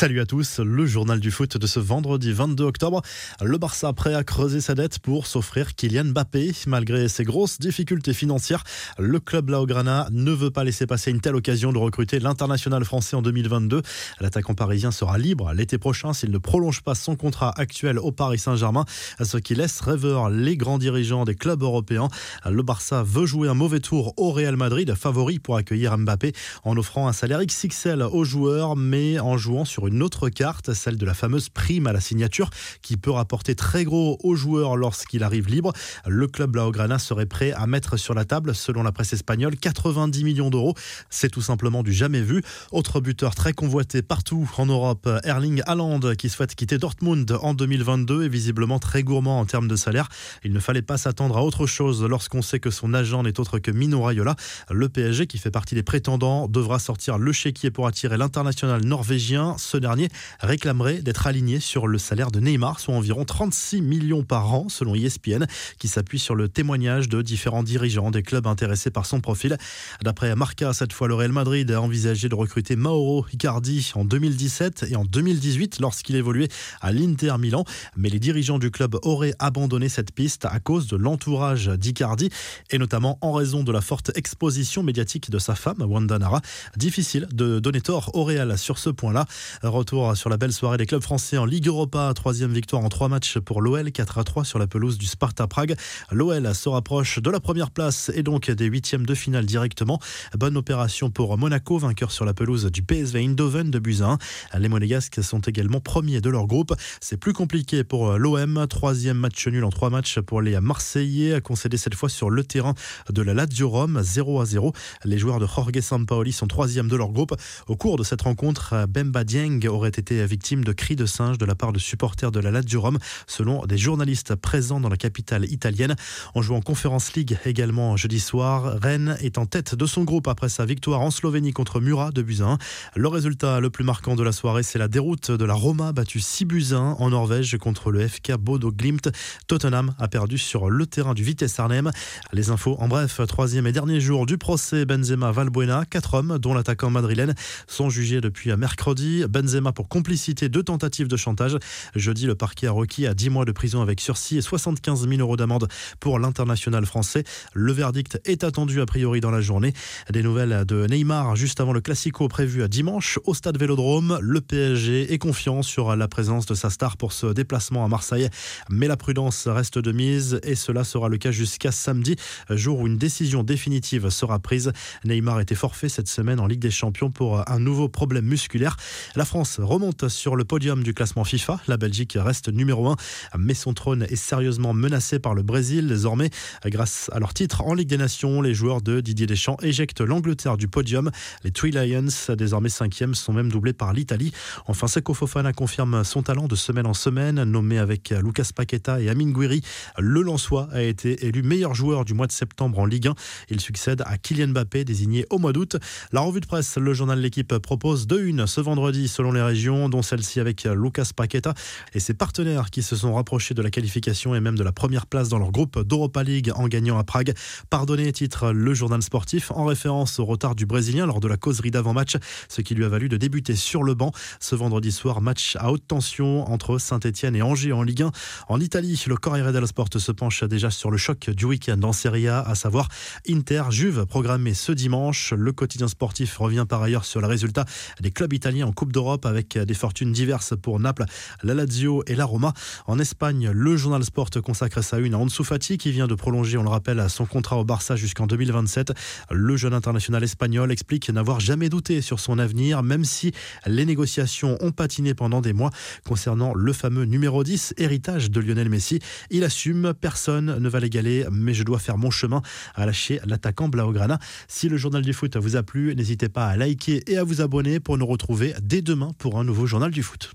Salut à tous, le journal du foot de ce vendredi 22 octobre. Le Barça prêt à creuser sa dette pour s'offrir Kylian Mbappé. Malgré ses grosses difficultés financières, le club Laograna ne veut pas laisser passer une telle occasion de recruter l'international français en 2022. L'attaquant parisien sera libre l'été prochain s'il ne prolonge pas son contrat actuel au Paris Saint-Germain, ce qui laisse rêveur les grands dirigeants des clubs européens. Le Barça veut jouer un mauvais tour au Real Madrid, favori pour accueillir Mbappé en offrant un salaire XXL aux joueurs, mais en jouant sur une autre carte, celle de la fameuse prime à la signature, qui peut rapporter très gros aux joueurs lorsqu'il arrive libre. Le club Laograna serait prêt à mettre sur la table, selon la presse espagnole, 90 millions d'euros. C'est tout simplement du jamais vu. Autre buteur très convoité partout en Europe, Erling Haaland, qui souhaite quitter Dortmund en 2022 et visiblement très gourmand en termes de salaire. Il ne fallait pas s'attendre à autre chose lorsqu'on sait que son agent n'est autre que Mino Raiola. Le PSG, qui fait partie des prétendants, devra sortir le chéquier pour attirer l'international norvégien ce dernier réclamerait d'être aligné sur le salaire de Neymar, soit environ 36 millions par an, selon ESPN, qui s'appuie sur le témoignage de différents dirigeants des clubs intéressés par son profil. D'après Marca, cette fois, le Real Madrid a envisagé de recruter Mauro Icardi en 2017 et en 2018 lorsqu'il évoluait à l'Inter Milan, mais les dirigeants du club auraient abandonné cette piste à cause de l'entourage d'Icardi et notamment en raison de la forte exposition médiatique de sa femme, Wanda Nara. Difficile de donner tort au Real sur ce point-là. Retour sur la belle soirée des clubs français en Ligue Europa. Troisième victoire en trois matchs pour l'OL, 4 à 3 sur la pelouse du Sparta Prague. L'OL se rapproche de la première place et donc des huitièmes de finale directement. Bonne opération pour Monaco, vainqueur sur la pelouse du PSV Eindhoven de Buzyn. Les Monégasques sont également premiers de leur groupe. C'est plus compliqué pour l'OM. Troisième match nul en trois matchs pour les Marseillais, concédé cette fois sur le terrain de la Lazio Rome, 0 à 0. Les joueurs de Jorge Sampaoli sont troisième de leur groupe. Au cours de cette rencontre, Bemba Dieng aurait été victime de cris de singe de la part de supporters de la Lazio Rome, selon des journalistes présents dans la capitale italienne. En jouant en Conference League également jeudi soir, Rennes est en tête de son groupe après sa victoire en Slovénie contre Murat de Buzyn. Le résultat le plus marquant de la soirée, c'est la déroute de la Roma battue 6 buts en Norvège contre le FK Bodo Glimt. Tottenham a perdu sur le terrain du Vitesse Arnhem. Les infos en bref, troisième et dernier jour du procès Benzema Valbuena. Quatre hommes, dont l'attaquant madrilène, sont jugés depuis mercredi. Benzema pour complicité de tentatives de chantage. Jeudi, le parquet a requis à 10 mois de prison avec sursis et 75 000 euros d'amende pour l'international français. Le verdict est attendu a priori dans la journée. Des nouvelles de Neymar juste avant le Classico prévu à dimanche au stade Vélodrome. Le PSG est confiant sur la présence de sa star pour ce déplacement à Marseille. Mais la prudence reste de mise et cela sera le cas jusqu'à samedi, jour où une décision définitive sera prise. Neymar était forfait cette semaine en Ligue des Champions pour un nouveau problème musculaire. La France remonte sur le podium du classement FIFA. La Belgique reste numéro 1, mais son trône est sérieusement menacé par le Brésil. Désormais, grâce à leur titre en Ligue des Nations, les joueurs de Didier Deschamps éjectent l'Angleterre du podium. Les Three Lions, désormais cinquièmes, sont même doublés par l'Italie. Enfin, Seko Fofana confirme son talent de semaine en semaine, nommé avec Lucas Paqueta et Amin Gouiri. Le Lançois a été élu meilleur joueur du mois de septembre en Ligue 1. Il succède à Kylian Mbappé, désigné au mois d'août. La revue de presse, le journal L'équipe propose deux une ce vendredi selon les régions, dont celle-ci avec Lucas Paqueta et ses partenaires qui se sont rapprochés de la qualification et même de la première place dans leur groupe d'Europa League en gagnant à Prague. Pardonné, titre le journal sportif, en référence au retard du Brésilien lors de la causerie d'avant-match, ce qui lui a valu de débuter sur le banc. Ce vendredi soir, match à haute tension entre Saint-Etienne et Angers en Ligue 1. En Italie, le Corriere dello Sport se penche déjà sur le choc du week-end en Serie A, à savoir Inter-Juve, programmé ce dimanche. Le quotidien sportif revient par ailleurs sur le résultat des clubs italiens en Coupe d'Europe avec des fortunes diverses pour Naples, la Lazio et la Roma. En Espagne, le journal Sport consacre sa une à Ansu Fati qui vient de prolonger, on le rappelle, son contrat au Barça jusqu'en 2027. Le jeune international espagnol explique n'avoir jamais douté sur son avenir, même si les négociations ont patiné pendant des mois concernant le fameux numéro 10, héritage de Lionel Messi. Il assume, personne ne va l'égaler, mais je dois faire mon chemin à lâcher l'attaquant Blaugrana. Si le journal du foot vous a plu, n'hésitez pas à liker et à vous abonner pour nous retrouver dès pour un nouveau journal du foot.